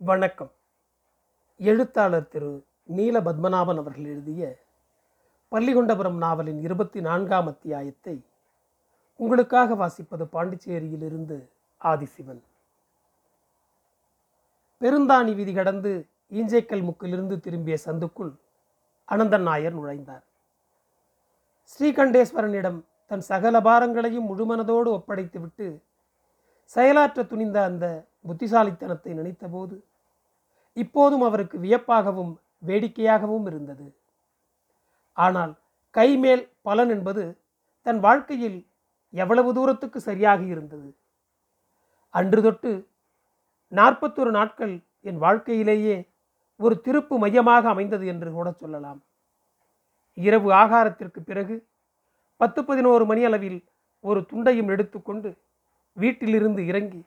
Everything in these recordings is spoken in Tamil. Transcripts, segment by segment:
வணக்கம். எழுத்தாளர் திரு நீல பத்மநாபன் அவர்கள் எழுதிய பள்ளிகொண்டபுரம் நாவலின் இருபத்தி நான்காம் அத்தியாயத்தை உங்களுக்காக வாசிப்பது பாண்டிச்சேரியிலிருந்து ஆதிசிவன். பெருந்தாணி வீதி கடந்து ஈஞ்சைக்கல் முக்கிலிருந்து திரும்பிய சந்துக்குள் அனந்தன் நாயர் நுழைந்தார். ஸ்ரீகண்டேஸ்வரனிடம் தன் சகல பாரங்களையும் முழுமனதோடு ஒப்படைத்துவிட்டு செயலாற்ற துணிந்த அந்த புத்திசாலித்தனத்தை நினைத்தபோது இப்போதும் அவருக்கு வியப்பாகவும் வேடிக்கையாகவும் இருந்தது. ஆனால் கைமேல் பலன் என்பது தன் வாழ்க்கையில் எவ்வளவு தூரத்துக்கு சரியாக இருந்தது? அன்று தொட்டு நாற்பத்தொரு நாட்கள் என் வாழ்க்கையிலேயே ஒரு திருப்பு மையமாக அமைந்தது என்று கூட சொல்லலாம். இரவு ஆகாரத்திற்கு பிறகு பத்து பதினோரு மணி அளவில் ஒரு துண்டையும் எடுத்துக்கொண்டு வீட்டிலிருந்து இறங்கி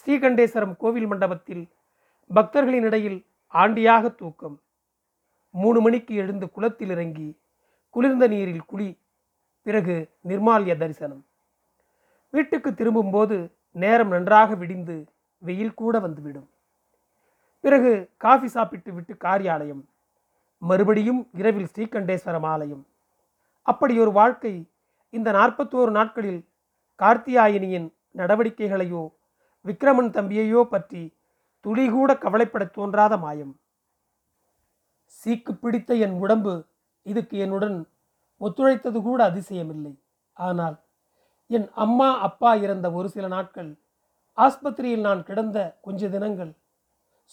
ஸ்ரீகண்டேஸ்வரம் கோவில் மண்டபத்தில் பக்தர்களின் இடையில் ஆண்டியாக தூக்கம். மூணு மணிக்கு எழுந்து குளத்தில் இறங்கி குளிர்ந்த நீரில் குளி பிறகு நிர்மால்ய தரிசனம். வீட்டுக்கு திரும்பும்போது நேரம் நன்றாக விடிந்து வெயில் கூட வந்துவிடும். பிறகு காஃபி சாப்பிட்டு விட்டு காரியாலயம் மறுபடியும் இரவில் ஸ்ரீகண்டேஸ்வரம் ஆலயம். அப்படி ஒரு வாழ்க்கை இந்த நாற்பத்தோரு நாட்களில் கார்த்தியாயினியின் நடவடிக்கைகளையோ விக்ரமன் தம்பியையோ பற்றி துளிகூட கவலைப்படத் தோன்றாத மாயம். சீக்கு பிடித்த என் உடம்பு இதுக்கு என்னுடன் ஒத்துழைத்தது கூட அதிசயமில்லை. ஆனால் என் அம்மா அப்பா இறந்த ஒரு சில நாட்கள் ஆஸ்பத்திரியில் நான் கிடந்த கொஞ்ச தினங்கள்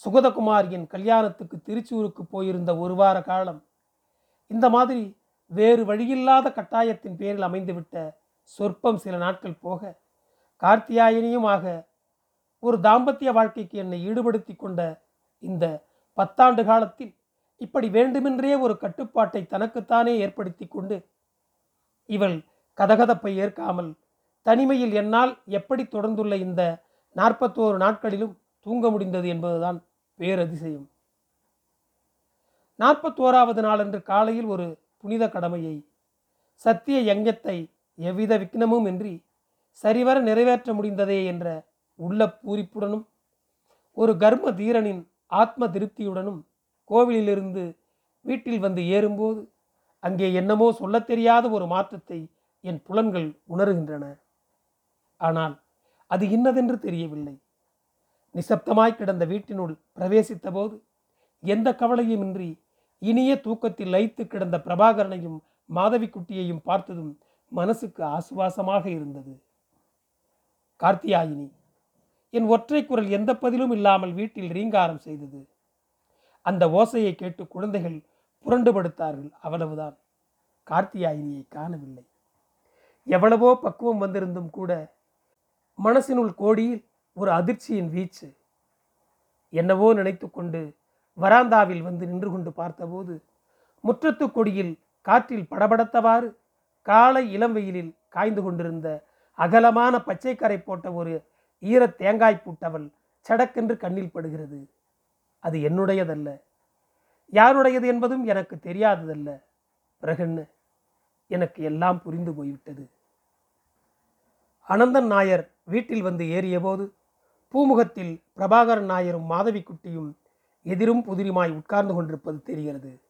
சுகதகுமார் என் கல்யாணத்துக்கு திருச்சூருக்கு போயிருந்த ஒரு வார காலம் இந்த மாதிரி வேறு வழியில்லாத கட்டாயத்தின் பேரில் அமைந்துவிட்ட சொற்பம் சில நாட்கள் போக கார்த்தியாயினியுமாக ஒரு தாம்பத்திய வாழ்க்கைக்கு என்னை ஈடுபடுத்தி கொண்ட இந்த பத்தாண்டு காலத்தில் இப்படி வேண்டுமென்றே ஒரு கட்டுப்பாட்டை தனக்குத்தானே ஏற்படுத்தி கொண்டு இவள் கதகதப்பை ஏற்காமல் தனிமையில் என்னால் எப்படி தொடர்ந்துள்ள இந்த நாற்பத்தோரு நாட்களிலும் தூங்க முடிந்தது என்பதுதான் பேரதிசயம். நாற்பத்தோராவது நாளன்று காலையில் ஒரு புனித கடமையை சத்திய யங்கத்தை எவ்வித விக்னமும் இன்றி சரிவர நிறைவேற்ற முடிந்ததே என்ற உள்ள பூரிப்புடனும் ஒரு கர்ம தீரனின் ஆத்ம திருப்தியுடனும் கோவிலிலிருந்து வீட்டில் வந்து ஏறும்போது அங்கே என்னமோ சொல்லத் தெரியாத ஒரு மாற்றத்தை என் புலன்கள் உணர்கின்றன. ஆனால் அது இன்னதென்று தெரியவில்லை. நிசப்தமாய் கிடந்த வீட்டினுள் பிரவேசித்த போது எந்த கவலையுமின்றி இனிய தூக்கத்தில் லயித்து கிடந்த பிரபாகரனையும் மாதவிக்குட்டியையும் பார்த்ததும் மனசுக்கு ஆசுவாசமாக இருந்தது. கார்த்தியாயினி என் ஒற்றை குரல் எந்த பதிலும் இல்லாமல் வீட்டில் ரீங்காரம் செய்தது. அந்த ஓசையை கேட்டு குழந்தைகள் புரண்டுபடுத்தார்கள் அவ்வளவுதான். கார்த்தியாயினியை காணவில்லை. எவ்வளவோ பக்குவம் வந்திருந்தும் கூட மனசினுள் கோடியில் ஒரு அதிர்ச்சியின் வீச்சு. என்னவோ நினைத்து கொண்டு வராந்தாவில் வந்து நின்று கொண்டு பார்த்தபோது முற்றத்து கொடியில் காற்றில் படபடத்தவாறு காலை இளம் வெயிலில் காய்ந்து கொண்டிருந்த அகலமான பச்சைக்கரை போட்ட ஒரு ஈர தேங்காய் பூட்டவள் சடக்கென்று கண்ணில் படுகிறது. அது என்னுடையதல்ல. யாருடையது என்பதும் எனக்கு தெரியாததல்ல. பிறகென்ன? எனக்கு எல்லாம் புரிந்து போய்விட்டது. அனந்தன் நாயர் வீட்டில் வந்து ஏறியபோது பூமுகத்தில் பிரபாகரன் நாயரும் மாதவிக்குட்டியும் எதிரும் புதிருமாய் உட்கார்ந்து கொண்டிருப்பது தெரிகிறது.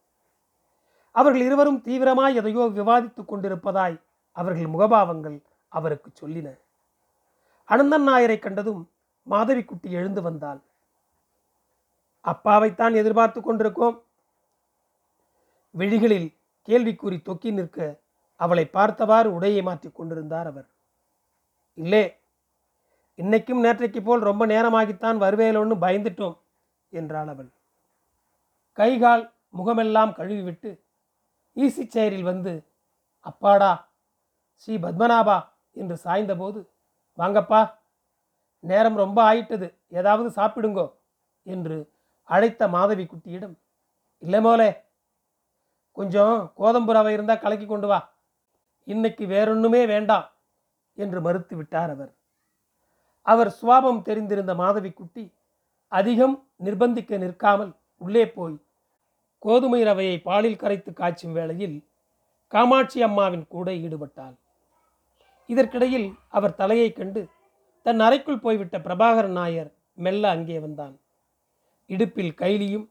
அவர்கள் இருவரும் தீவிரமாய் எதையோ விவாதித்துக் கொண்டிருப்பதாய் அவர்கள் முகபாவங்கள் அவருக்கு சொல்லின. அனந்தன் நாயரை கண்டதும் மாதவிக்குட்டி எழுந்து வந்தாள். அப்பாவைத்தான் எதிர்பார்த்து கொண்டிருக்கோம். விழிகளில் கேள்விக்குறி தொக்கி நிற்க அவளை பார்த்தவாறு உடையை மாற்றி கொண்டிருந்தார் அவர். இல்லே இன்னைக்கும் நேற்றைக்கு போல் ரொம்ப நேரமாகித்தான் வருவேலோன்னு பயந்துட்டோம் என்றாள் அவள். கைகால் முகமெல்லாம் கழுவிவிட்டு ஈசி செயரில் வந்து அப்பாடா ஸ்ரீ பத்மநாபா என்று சாய்ந்தபோது வாங்கப்பா. நேரம் ரொம்ப ஆயிட்டது. ஏதாவது சாப்பிடுங்கோ என்று அழைத்த மாதவி குட்டியிடம் இல்லை மோலே கொஞ்சம் கோதம்பு ரவை இருந்தால் கலக்கி கொண்டு வா. இன்னைக்கு வேறொன்றுமே வேண்டாம் என்று மறுத்து விட்டார் அவர். அவர் சுவாபம் தெரிந்திருந்த மாதவி குட்டி அதிகம் நிர்பந்திக்க நிற்காமல் உள்ளே போய் கோதுமை ரவையை பாலில் கரைத்து காய்ச்சும் வேளையில் காமாட்சி அம்மாவின் கூட ஈடுபட்டாள். இதற்கிடையில் அவர் தலையை கண்டு தன் அறைக்குள் போய்விட்ட பிரபாகரன் நாயர் மெல்ல அங்கே வந்தான். இடுப்பில் கைலியும்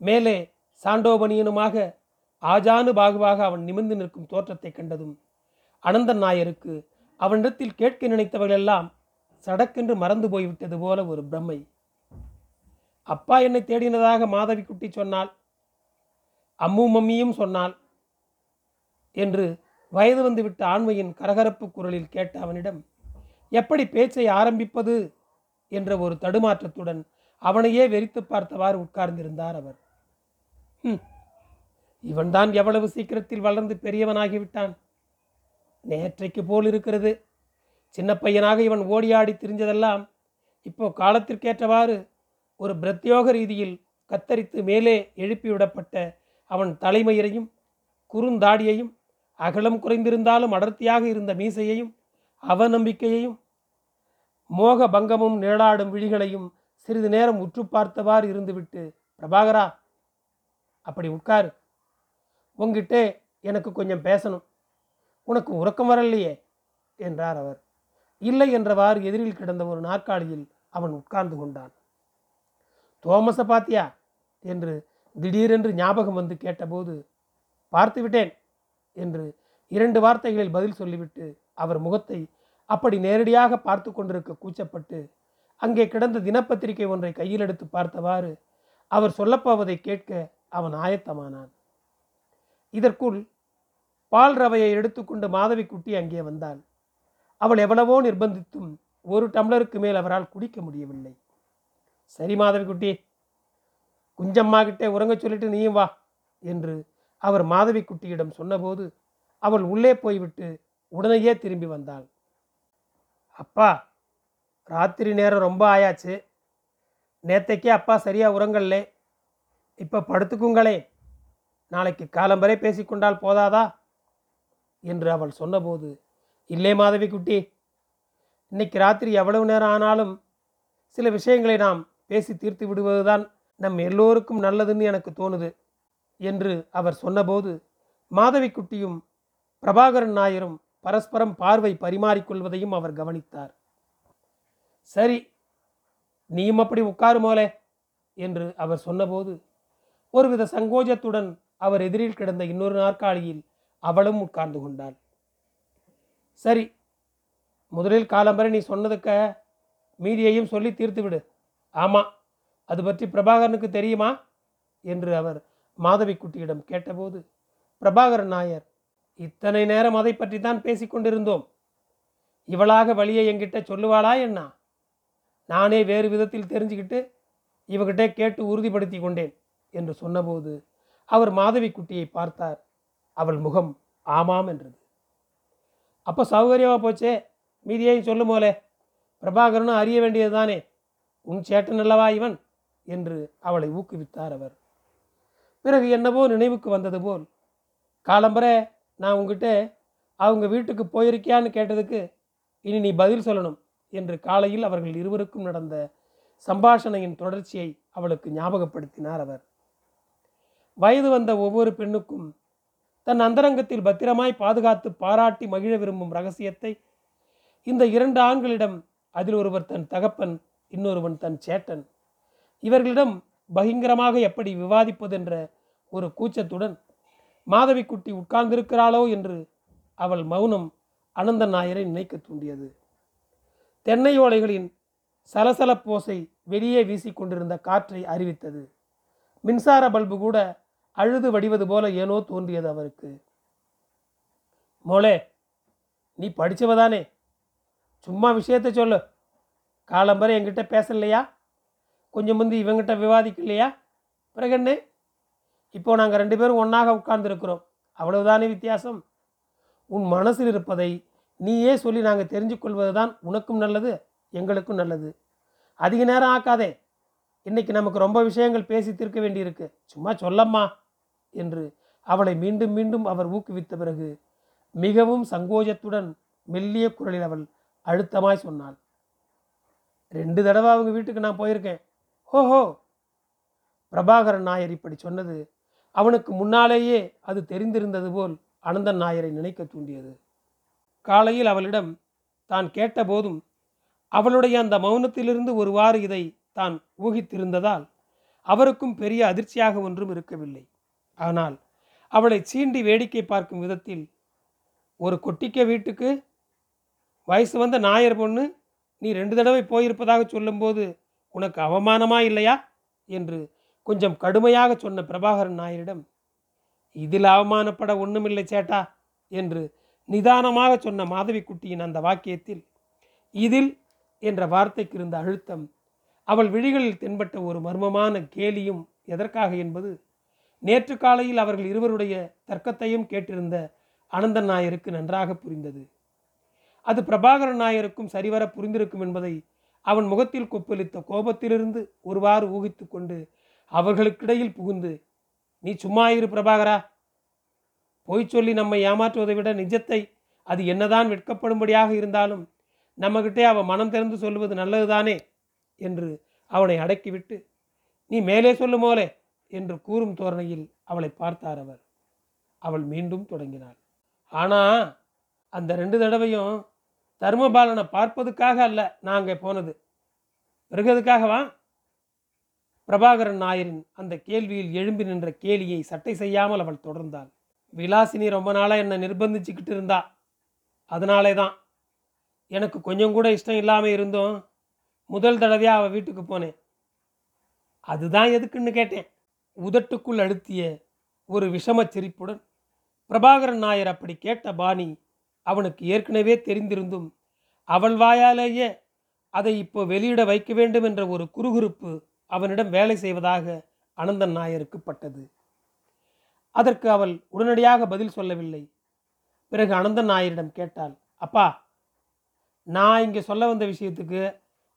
மேலே சாண்டோபனியனுமாக ஆஜானு பாகுவாக அவன் நிமிர்ந்து நிற்கும் தோற்றத்தை கண்டதும் அனந்தன் நாயருக்கு அவனிடத்தில் கேட்க நினைத்தவர்களெல்லாம் சடக்கென்று மறந்து போய்விட்டது போல ஒரு பிரமை அப்பா என்னை தேடினதாக மாதவி குட்டி சொன்னாள் அம்மு மம்மியும் சொன்னாள் என்று வயது வந்துவிட்ட ஆண்மையின் கரகரப்பு குரலில் கேட்ட அவனிடம் எப்படி பேச்சை ஆரம்பிப்பது? என்ற ஒரு தடுமாற்றத்துடன் அவனையே வெறித்து பார்த்தவாறு உட்கார்ந்திருந்தார் அவர். இவன்தான் எவ்வளவு சீக்கிரத்தில் வளர்ந்து பெரியவனாகிவிட்டான். நேற்றைக்கு போல் இருக்கிறது. சின்ன பையனாக இவன் ஓடியாடி திரிஞ்சதெல்லாம் இப்போ காலத்திற்கேற்றவாறு ஒரு பிரத்யோக ரீதியில் கத்தரித்து மேலே எழுப்பிவிடப்பட்ட அவன் தலைமயிரையும் குறுந்தாடியையும் அகலம் குறைந்திருந்தாலும் அடர்த்தியாக இருந்த மீசையையும் அவநம்பிக்கையையும் மோக பங்கமும் நிழலாடும் விழிகளையும் சிறிது நேரம் உற்று பார்த்தவாறு இருந்துவிட்டு பிரபாகரா அப்படி உட்காரு. உங்கிட்டே எனக்கு கொஞ்சம் பேசணும். உனக்கு உறக்கம் வரலையே என்றார் அவர். இல்லை என்றவாறு எதிரில் கிடந்த ஒரு நாற்காலியில் அவன் உட்கார்ந்து கொண்டான். தோமச பாத்தியா? என்று திடீரென்று ஞாபகம் வந்து கேட்டபோது பார்த்து விட்டேன் என்று இரண்டு வார்த்தைகளில் பதில் சொல்லிவிட்டு அவர் முகத்தை அப்படி நேரடியாக பார்த்து கொண்டிருக்க கூச்சப்பட்டு அங்கே கிடந்த தினப்பத்திரிகை ஒன்றை கையில் எடுத்து பார்த்தவாறு அவர் சொல்லப்போவதை கேட்க அவன் ஆயத்தமானான். இதற்குள் பால் ரவையை எடுத்துக்கொண்டு மாதவி குட்டி அங்கே வந்தாள். அவள் எவ்வளவோ நிர்பந்தித்தும் ஒரு டம்ளருக்கு மேல் அவரால் குடிக்க முடியவில்லை. சரி மாதவி குட்டி குஞ்சம்மா கிட்டே உறங்கச் சொல்லிட்டு நீயும் வா என்று அவர் மாதவி குட்டியிடம் சொன்னபோது அவள் உள்ளே போய்விட்டு உடனேயே திரும்பி வந்தாள். அப்பா ராத்திரி நேரம் ரொம்ப ஆயாச்சு. நேத்தைக்கே அப்பா சரியா உறங்கல்லே. இப்போ படுத்துக்குங்களே. நாளைக்கு காலம்பரை பேசிக்கொண்டால் போதாதா? என்று அவள் சொன்னபோது இல்லை மாதவி குட்டி இன்னைக்கு ராத்திரி எவ்வளவு நேரம் ஆனாலும் சில விஷயங்களை நாம் பேசி தீர்த்து விடுவதுதான் நம் எல்லோருக்கும் நல்லதுன்னு எனக்கு தோணுது. என்று அவர் சொன்னபோது மாதவிக்குட்டியும் பிரபாகரன் நாயரும் பரஸ்பரம் பார்வை பரிமாறிக்கொள்வதையும் அவர் கவனித்தார். சரி நீயும் அப்படி உட்காருமோலே என்று அவர் சொன்னபோது ஒருவித சங்கோஜத்துடன் அவர் எதிரில் கிடந்த இன்னொரு நாற்காலியில் அவளும் உட்கார்ந்து கொண்டாள். சரி முதலில் காலம்பரை நீ சொன்னதுக்க மீதியையும் சொல்லி தீர்த்து விடு ஆமாம் அது பற்றி பிரபாகரனுக்கு தெரியுமா? என்று அவர் மாதவி குட்டியிடம் கேட்டபோது பிரபாகரன் நாயர் இத்தனை நேரம் அதை பற்றி தான் பேசிக்கொண்டிருந்தோம் இவளாக வழியை என்கிட்ட சொல்லுவாளா என்ன? நானே வேறு விதத்தில் தெரிஞ்சுக்கிட்டு இவகிட்டே கேட்டு உறுதிப்படுத்தி கொண்டேன் என்று சொன்னபோது அவர் மாதவி குட்டியை பார்த்தார். அவள் முகம் ஆமாம் என்றது. அப்போ சௌகரியமாக போச்சே? மீதியையும் சொல்லுமோலே பிரபாகரனும் அறிய வேண்டியதுதானே? உன் சேட்டன் அல்லவா இவன்? என்று அவளை ஊக்குவித்தார் அவர். பிறகு என்னவோ நினைவுக்கு வந்தது போல். காலம்பரை நான் உங்ககிட்ட அவங்க வீட்டுக்கு போயிருக்கியான்னு கேட்டதுக்கு இனி நீ பதில் சொல்லணும் என்று காலையில் அவர்கள் இருவருக்கும் நடந்த சம்பாஷணையின் தொடர்ச்சியை அவளுக்கு ஞாபகப்படுத்தினார் அவர். வயது வந்த ஒவ்வொரு பெண்ணுக்கும் தன் அந்தரங்கத்தில் பத்திரமாய் பாதுகாத்து பாராட்டி மகிழ விரும்பும் ரகசியத்தை இந்த இரண்டு ஆண்களிடம் அதில் ஒருவர் தன் தகப்பன் இன்னொருவன் தன் சேட்டன். இவர்களிடம் பகிங்கரமாக எப்படி விவாதிப்பது என்ற ஒரு கூச்சத்துடன் மாதவி குட்டி உட்கார்ந்திருக்கிறாளோ? என்று அவள் மௌனம் அனந்த நாயரை நினைக்க தூண்டியது. தென்னை ஓலைகளின் சலசலப்போசை வெளியே வீசிக்கொண்டிருந்த காற்றை அறிவித்தது. மின்சார பல்பு கூட அழுது வடிவது போல ஏனோ தோன்றியது அவருக்கு. மோளே நீ படிச்சவதானே? சும்மா விஷயத்தை சொல்லு. காலம்பரை என்கிட்ட பேசலையா? கொஞ்சம் வந்து இவங்கிட்ட விவாதிக்கலையா? பிறகு என்ன? இப்போ நாங்கள் ரெண்டு பேரும் ஒன்றாக உட்கார்ந்துருக்கிறோம். அவ்வளவுதானே வித்தியாசம்? உன் மனசில் இருப்பதை நீயே சொல்லி நாங்கள் தெரிஞ்சு கொள்வது தான் உனக்கும் நல்லது எங்களுக்கும் நல்லது. அதிக நேரம் ஆக்காதே. இன்னைக்கு நமக்கு ரொம்ப விஷயங்கள் பேசி தீர்க்க வேண்டியிருக்கு. சும்மா சொல்லம்மா என்று அவளை மீண்டும் மீண்டும் அவர் ஊக்குவித்த பிறகு மிகவும் சங்கோஜத்துடன் மெல்லிய குரலில் அவள் அழுத்தமாய் சொன்னாள். ரெண்டு தடவை அவங்க வீட்டுக்கு நான் போயிருக்கேன். ஓஹோ! பிரபாகரன் நாயர் இப்படி சொன்னது அவனுக்கு முன்னாலேயே அது தெரிந்திருந்தது போல் அனந்தன் நாயரை நினைக்க தூண்டியது. காலையில் அவளிடம் தான் கேட்டபோதும் அவளுடைய அந்த மௌனத்திலிருந்து ஒருவாறு இதை தான் ஊகித்திருந்ததால் அவருக்கும் பெரிய அதிர்ச்சியாக ஒன்றும் இருக்கவில்லை. ஆனால் அவளை சீண்டி வேடிக்கை பார்க்கும் விதத்தில் ஒரு கொட்டிக்க வீட்டுக்கு வயசு வந்த நாயர் பொண்ணு நீ ரெண்டு தடவை போயிருப்பதாக சொல்லும்போது உனக்கு அவமானமா இல்லையா? என்று கொஞ்சம் கடுமையாக சொன்ன பிரபாகரன் நாயரிடம் இதில் அவமானப்பட ஒன்றுமில்லை சேட்டா என்று நிதானமாக சொன்ன மாதவிக்குட்டியின் அந்த வாக்கியத்தில் இதில் என்ற வார்த்தைக்கு இருந்த அழுத்தம் அவள் விழிகளில் தென்பட்ட ஒரு மர்மமான கேலியும் எதற்காக என்பது நேற்று காலையில் அவர்கள் இருவருடைய தர்க்கத்தையும் கேட்டிருந்த அனந்தன் நாயருக்கு நன்றாக புரிந்தது. அது பிரபாகரன் நாயருக்கும் சரிவர புரிந்திருக்கும் என்பதை அவன் முகத்தில் கொப்பளித்த கோபத்திலிருந்து ஒருவாறு ஊகித்து கொண்டு அவர்களுக்கிடையில் புகுந்து நீ சும்மா இரு பிரபாகரா. பொய் சொல்லி நம்மை ஏமாற்றுவதை விட நிஜத்தை அது என்னதான் வெட்கப்படும்படியாக இருந்தாலும் நம்மகிட்டே அவன் மனம் திறந்து சொல்லுவது நல்லதுதானே? என்று அவனை அடக்கிவிட்டு நீ மேலே சொல்லுமோலே என்று கூறும் தோரணையில் அவளை பார்த்தார் அவர். அவள் மீண்டும் தொடங்கினாள். ஆனா அந்த ரெண்டு தடவையும் தர்மபாலனை பார்ப்பதுக்காக அல்ல நாங்கள் போனது. பிறகுதுக்காகவா பிரபாகரன் நாயரின் அந்த கேள்வியில் எழும்பி நின்ற கேலியை சட்டை செய்யாமல் அவள் தொடர்ந்தாள். விலாசினி ரொம்ப நாளாக என்னை நிர்பந்திச்சுக்கிட்டு இருந்தா. அதனாலே தான். எனக்கு கொஞ்சம் கூட இஷ்டம் இல்லாமல் இருந்தோம் முதல் தடவையாக அவள் வீட்டுக்கு போனேன். அதுதான் எதுக்குன்னு கேட்டேன். உதட்டுக்குள் அழுத்திய ஒரு விஷமச் சிரிப்புடன் பிரபாகரன் நாயர் அப்படி கேட்ட பாணி அவனுக்கு ஏற்கனவே தெரிந்திருந்தும் அவள் வாயாலேயே அதை இப்போ வெளியிட வைக்க வேண்டும் என்ற ஒரு குறுகுறுப்பு அவனிடம் வேலை செய்வதாக அனந்தன் நாயருக்கு பட்டது. அதற்கு அவள் உடனடியாக பதில் சொல்லவில்லை. பிறகு அனந்தன் நாயரிடம் கேட்டாள் அப்பா நான் இங்கே சொல்ல வந்த விஷயத்துக்கு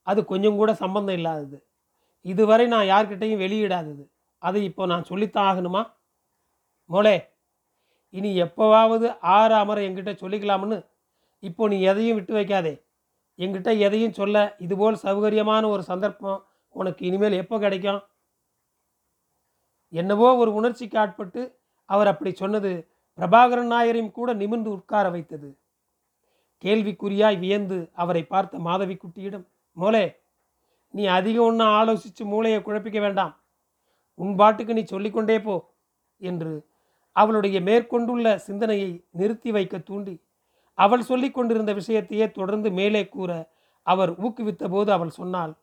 அது கொஞ்சம் கூட சம்பந்தம் இல்லாதது. இதுவரை நான் யார்கிட்டையும் வெளியிடாதது. அதை இப்போ நான் சொல்லித்தான் ஆகணுமா? மோளே இனி எப்போவாவது ஆறு அமர என்கிட்ட சொல்லிக்கலாம்னு இப்போ நீ எதையும் விட்டு வைக்காதே. என்கிட்ட எதையும் சொல்ல இதுபோல் சௌகரியமான ஒரு சந்தர்ப்பம் உனக்கு இனிமேல் எப்போ கிடைக்கும்? என்னவோ ஒரு உணர்ச்சிக்கு ஆட்பட்டு அவர் அப்படி சொன்னது பிரபாகரன் நாயரையும் கூட நிமிர்ந்து உட்கார வைத்தது. கேள்விக்குறியாய் வியந்து அவரை பார்த்த மாதவி குட்டியிடம் மோலே நீ அதிகம் ஒன்றும் ஆலோசித்து மூளையை குழப்பிக்க வேண்டாம். உன் பாட்டுக்கு நீ சொல்லிக்கொண்டே போ என்று அவளுடைய மேற்கொண்டுள்ள சிந்தனையை நிறுத்தி வைக்க தூண்டி அவள் சொல்லி கொண்டிருந்த விஷயத்தையே தொடர்ந்து மேலே கூற அவர் ஊக்குவித்த போது அவள் சொன்னாள்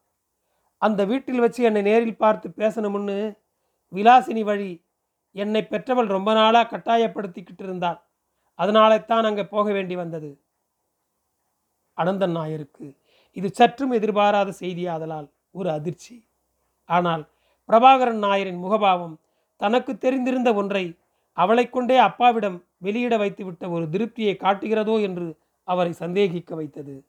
அந்த வீட்டில் வச்சு என்னை நேரில் பார்த்து பேசணும்னு விலாசினி வழி என்னை பெற்றவள் ரொம்ப நாளாக கட்டாயப்படுத்திக்கிட்டு இருந்தாள். அதனாலத்தான் அங்கே போக வேண்டி வந்தது. அனந்தன் நாயருக்கு இது சற்றும் எதிர்பாராத செய்தியாதலால் ஒரு அதிர்ச்சி. ஆனால் பிரபாகரன் நாயரின் முகபாவம் தனக்கு தெரிந்திருந்த ஒன்றை அவளை கொண்டே அப்பாவிடம் வெளியிட வைத்துவிட்ட ஒரு திருப்தியை காட்டுகிறதோ என்று அவரை சந்தேகிக்க வைத்தது.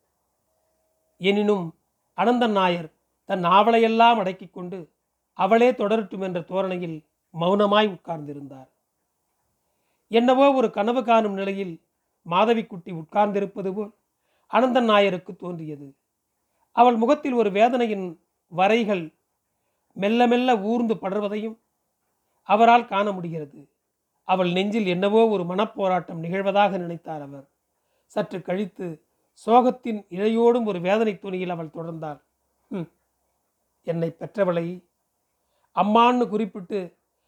எனினும் அனந்தன் நாயர் தன் ஆவலையெல்லாம் அடக்கிக் கொண்டு அவளே தொடரட்டும் என்ற தோரணையில் மௌனமாய் உட்கார்ந்திருந்தார். என்னவோ ஒரு கனவு காணும் நிலையில் மாதவிக்குட்டி உட்கார்ந்திருப்பது போல் அனந்தன் நாயருக்கு தோன்றியது. அவள் முகத்தில் ஒரு வேதனையின் வரைகள் மெல்ல மெல்ல ஊர்ந்து படர்வதையும் அவரால் காண முடிகிறது. அவள் நெஞ்சில் என்னவோ ஒரு மனப்போராட்டம் நிகழ்வதாக நினைத்தார் அவர். சற்று கழித்து சோகத்தின் இழையோடும் ஒரு வேதனை துணியில் அவள் தொடர்ந்தாள். "ஹம், என்னை பெற்றவளை? அம்மான்னு குறிப்பிட்டு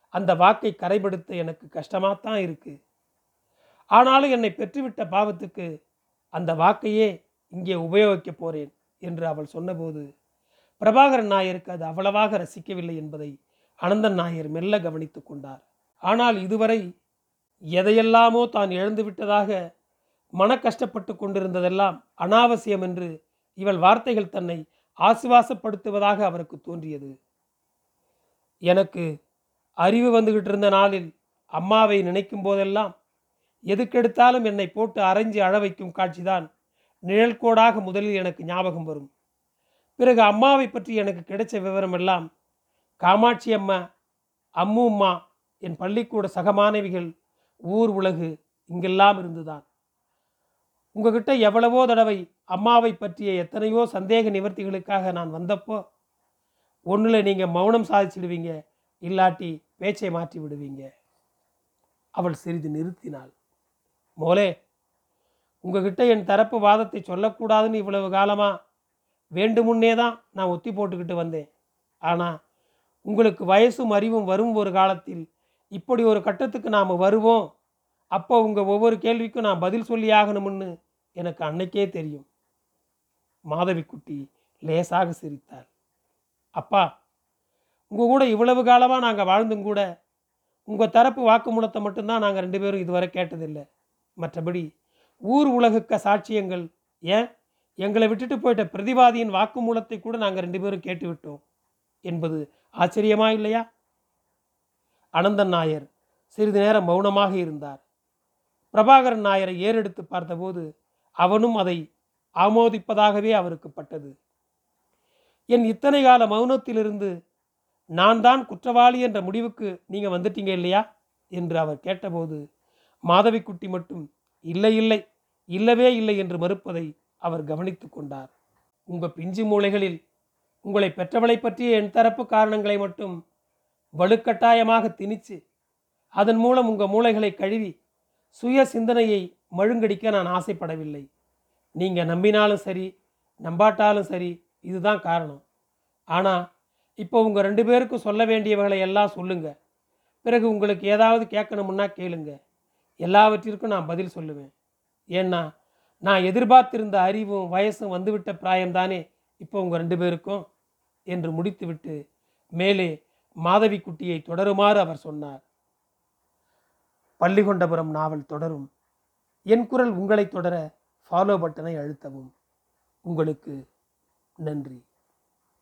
அந்த வாக்கை கரைபடுத்த எனக்கு கஷ்டமாகத்தான் இருக்கு. ஆனாலும் என்னை பெற்றுவிட்ட பாவத்துக்கு அந்த வாக்கையே இங்கே உபயோகிக்க போறேன் என்று அவள் சொன்னபோது பிரபாகரன் நாயருக்கு அது அவ்வளவாக ரசிக்கவில்லை என்பதை அனந்தன் நாயர் மெல்ல கவனித்துக் கொண்டார். ஆனால் இதுவரை எதையெல்லாமோ தான் இழந்துவிட்டதாக மன கஷ்டப்பட்டு கொண்டிருந்ததெல்லாம் அனாவசியம் என்று இவள் வார்த்தைகள் தன்னை ஆசுவாசப்படுத்துவதாக அவருக்கு தோன்றியது. எனக்கு அறிவு வந்துகிட்டு இருந்த நாளில் அம்மாவை நினைக்கும் போதெல்லாம் எதுக்கெடுத்தாலும் என்னை போட்டு அரைஞ்சு அழ வைக்கும் காட்சிதான் நிழல்கோடாக முதலில் எனக்கு ஞாபகம் வரும். பிறகு அம்மாவை பற்றி எனக்கு கிடைச்ச விவரமெல்லாம் காமாட்சி அம்மா அம்மு அம்மா என் பள்ளிக்கூட சக மாணவிகள் ஊர் உலகு இங்கெல்லாம் இருந்துதான். உங்ககிட்ட எவ்வளவோ தடவை அம்மாவை பற்றிய எத்தனையோ சந்தேக நிவர்த்திகளுக்காக நான் வந்தப்போ ஒன்றில் நீங்கள் மௌனம் சாதிச்சிடுவீங்க இல்லாட்டி பேச்சை மாற்றி விடுவீங்க. அவள் சிறிது நிறுத்தினாள். மோலே உங்ககிட்ட என் தரப்பு வாதத்தை சொல்லக்கூடாதுன்னு இவ்வளவு காலமாக வேண்டுமுன்னே தான் நான் ஒத்தி போட்டுக்கிட்டு வந்தேன். ஆனால் உங்களுக்கு வயசும் அறிவும் வரும் ஒரு காலத்தில் இப்படி ஒரு கட்டத்துக்கு நாம் வருவோம். அப்போ உங்கள் ஒவ்வொரு கேள்விக்கும் நான் பதில் சொல்லி ஆகணும்னு எனக்கு அன்னைக்கே தெரியும். மாதவிக்குட்டி லேசாக சிரித்தாள். அப்பா உங்கள் கூட இவ்வளவு காலமாக நாங்கள் வாழ்ந்தும் கூட உங்கள் தரப்பு வாக்குமூலத்தை மட்டும்தான் நாங்கள் ரெண்டு பேரும் இதுவரை கேட்டதில்லை. மற்றபடி ஊர் உலகுக்க சாட்சியங்கள் ஏன்? எங்களை விட்டுட்டு போயிட்ட பிரதிவாதியின் வாக்குமூலத்தை கூட நாங்கள் ரெண்டு பேரும் கேட்டுவிட்டோம். என்பது ஆச்சரியமா இல்லையா? அனந்தன் நாயர் சிறிது நேரம் மௌனமாக இருந்தார். பிரபாகரன் நாயரை ஏறெடுத்து பார்த்தபோது அவனும் அதை ஆமோதிப்பதாகவே அவருக்கு பட்டது. என் இத்தனை கால மௌனத்திலிருந்து நான் தான் குற்றவாளி என்ற முடிவுக்கு நீங்க வந்துட்டீங்க இல்லையா? என்று அவர் கேட்டபோது மாதவிக்குட்டி மட்டும் இல்லை இல்லை இல்லவே இல்லை என்று மறுப்பதை அவர் கவனித்து கொண்டார். உங்கள் பிஞ்சு மூளைகளில் உங்களை பெற்றவளை பற்றிய என் தரப்பு காரணங்களை மட்டும் வலுக்கட்டாயமாக திணிச்சு அதன் மூலம் உங்கள் மூளைகளை கழுவி சுய சிந்தனையை மழுங்கடிக்க நான் ஆசைப்படவில்லை. நீங்கள் நம்பினாலும் சரி நம்பாட்டாலும் சரி இதுதான் காரணம். ஆனால் இப்போ உங்கள் ரெண்டு பேருக்கும் சொல்ல வேண்டியவர்களை எல்லாம் சொல்லுங்க. பிறகு உங்களுக்கு ஏதாவது கேட்கணுமுன்னா கேளுங்க. எல்லாவற்றிற்கும் நான் பதில் சொல்லுவேன். ஏன்னா நான் எதிர்பார்த்திருந்த அறிவும் வயசும் வந்துவிட்ட பிராயம்தானே இப்போ உங்கள் ரெண்டு பேருக்கும் என்று முடித்துவிட்டு மேலே மாதவி குட்டியை தொடருமாறு அவர் சொன்னார். பள்ளிகொண்டபுரம் நாவல் தொடரும். என் குரல் உங்களை தொடர ஃபாலோ பட்டனை அழுத்தவும். உங்களுக்கு நன்றி.